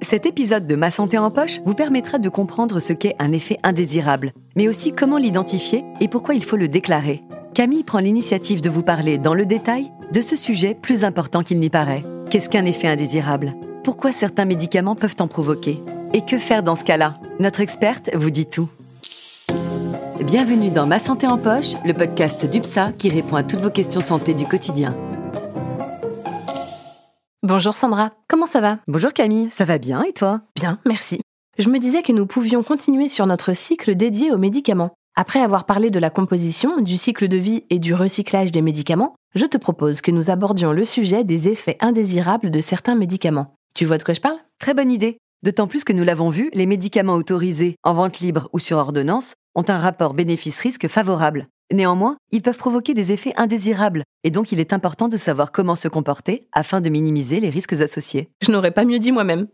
Cet épisode de Ma santé en poche vous permettra de comprendre ce qu'est un effet indésirable, mais aussi comment l'identifier et pourquoi il faut le déclarer. Camille prend l'initiative de vous parler dans le détail de ce sujet plus important qu'il n'y paraît. Qu'est-ce qu'un effet indésirable? Pourquoi certains médicaments peuvent en provoquer? Et que faire dans ce cas-là? Notre experte vous dit tout. Bienvenue dans Ma santé en poche, le podcast d'UPSA qui répond à toutes vos questions santé du quotidien. Bonjour Sandra, comment ça va? Bonjour Camille, ça va bien et toi? Bien, merci. Je me disais que nous pouvions continuer sur notre cycle dédié aux médicaments. Après avoir parlé de la composition, du cycle de vie et du recyclage des médicaments, je te propose que nous abordions le sujet des effets indésirables de certains médicaments. Tu vois de quoi je parle? Très bonne idée. D'autant plus que nous l'avons vu, les médicaments autorisés en vente libre ou sur ordonnance ont un rapport bénéfice-risque favorable. Néanmoins, ils peuvent provoquer des effets indésirables, et donc il est important de savoir comment se comporter afin de minimiser les risques associés. Je n'aurais pas mieux dit moi-même.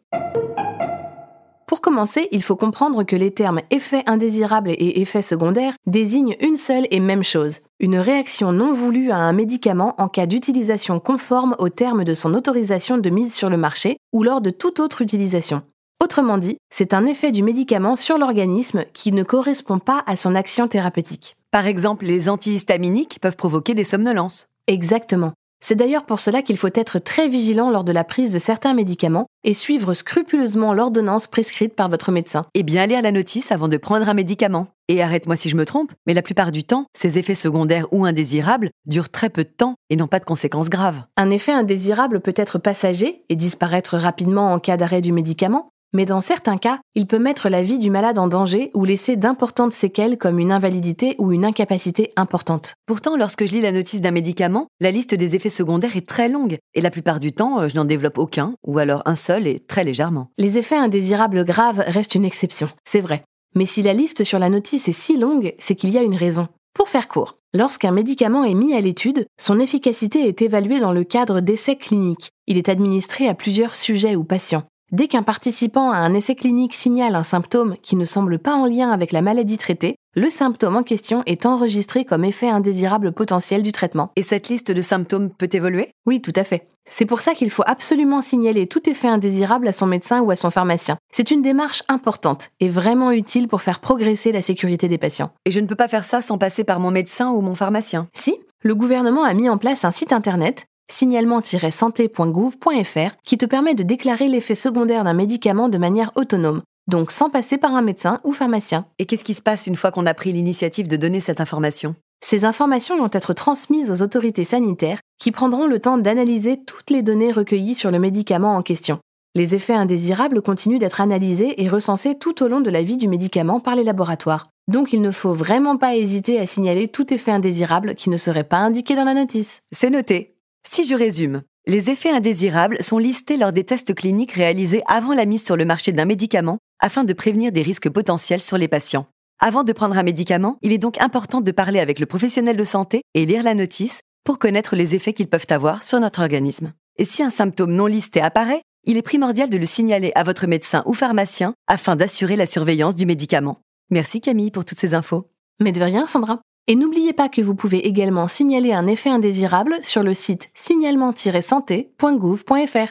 Pour commencer, il faut comprendre que les termes effet indésirable et effet secondaire désignent une seule et même chose, une réaction non voulue à un médicament en cas d'utilisation conforme aux termes de son autorisation de mise sur le marché ou lors de toute autre utilisation. Autrement dit, c'est un effet du médicament sur l'organisme qui ne correspond pas à son action thérapeutique. Par exemple, les antihistaminiques peuvent provoquer des somnolences. Exactement. C'est d'ailleurs pour cela qu'il faut être très vigilant lors de la prise de certains médicaments et suivre scrupuleusement l'ordonnance prescrite par votre médecin. Et bien lire la notice avant de prendre un médicament. Et arrête-moi si je me trompe, mais la plupart du temps, ces effets secondaires ou indésirables durent très peu de temps et n'ont pas de conséquences graves. Un effet indésirable peut être passager et disparaître rapidement en cas d'arrêt du médicament, mais dans certains cas, il peut mettre la vie du malade en danger ou laisser d'importantes séquelles comme une invalidité ou une incapacité importante. Pourtant, lorsque je lis la notice d'un médicament, la liste des effets secondaires est très longue, et la plupart du temps, euh, je n'en développe aucun, ou alors un seul et très légèrement. Les effets indésirables graves restent une exception, c'est vrai. Mais si la liste sur la notice est si longue, c'est qu'il y a une raison. Pour faire court, lorsqu'un médicament est mis à l'étude, son efficacité est évaluée dans le cadre d'essais cliniques. Il est administré à plusieurs sujets ou patients. Dès qu'un participant à un essai clinique signale un symptôme qui ne semble pas en lien avec la maladie traitée, le symptôme en question est enregistré comme effet indésirable potentiel du traitement. Et cette liste de symptômes peut évoluer? Oui, tout à fait. C'est pour ça qu'il faut absolument signaler tout effet indésirable à son médecin ou à son pharmacien. C'est une démarche importante et vraiment utile pour faire progresser la sécurité des patients. Et je ne peux pas faire ça sans passer par mon médecin ou mon pharmacien? Si, le gouvernement a mis en place un site internet signalement-santé.gouv.fr qui te permet de déclarer l'effet secondaire d'un médicament de manière autonome, donc sans passer par un médecin ou pharmacien. Et qu'est-ce qui se passe une fois qu'on a pris l'initiative de donner cette information? Ces informations vont être transmises aux autorités sanitaires qui prendront le temps d'analyser toutes les données recueillies sur le médicament en question. Les effets indésirables continuent d'être analysés et recensés tout au long de la vie du médicament par les laboratoires. Donc il ne faut vraiment pas hésiter à signaler tout effet indésirable qui ne serait pas indiqué dans la notice. C'est noté. Si je résume, les effets indésirables sont listés lors des tests cliniques réalisés avant la mise sur le marché d'un médicament afin de prévenir des risques potentiels sur les patients. Avant de prendre un médicament, il est donc important de parler avec le professionnel de santé et lire la notice pour connaître les effets qu'ils peuvent avoir sur notre organisme. Et si un symptôme non listé apparaît, il est primordial de le signaler à votre médecin ou pharmacien afin d'assurer la surveillance du médicament. Merci Camille pour toutes ces infos. Mais de rien, Sandra. Et n'oubliez pas que vous pouvez également signaler un effet indésirable sur le site signalement-santé.gouv.fr.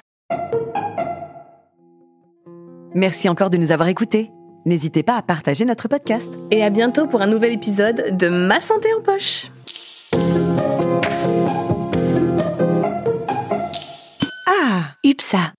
Merci encore de nous avoir écoutés. N'hésitez pas à partager notre podcast. Et à bientôt pour un nouvel épisode de Ma santé en poche. Ah, UPSA.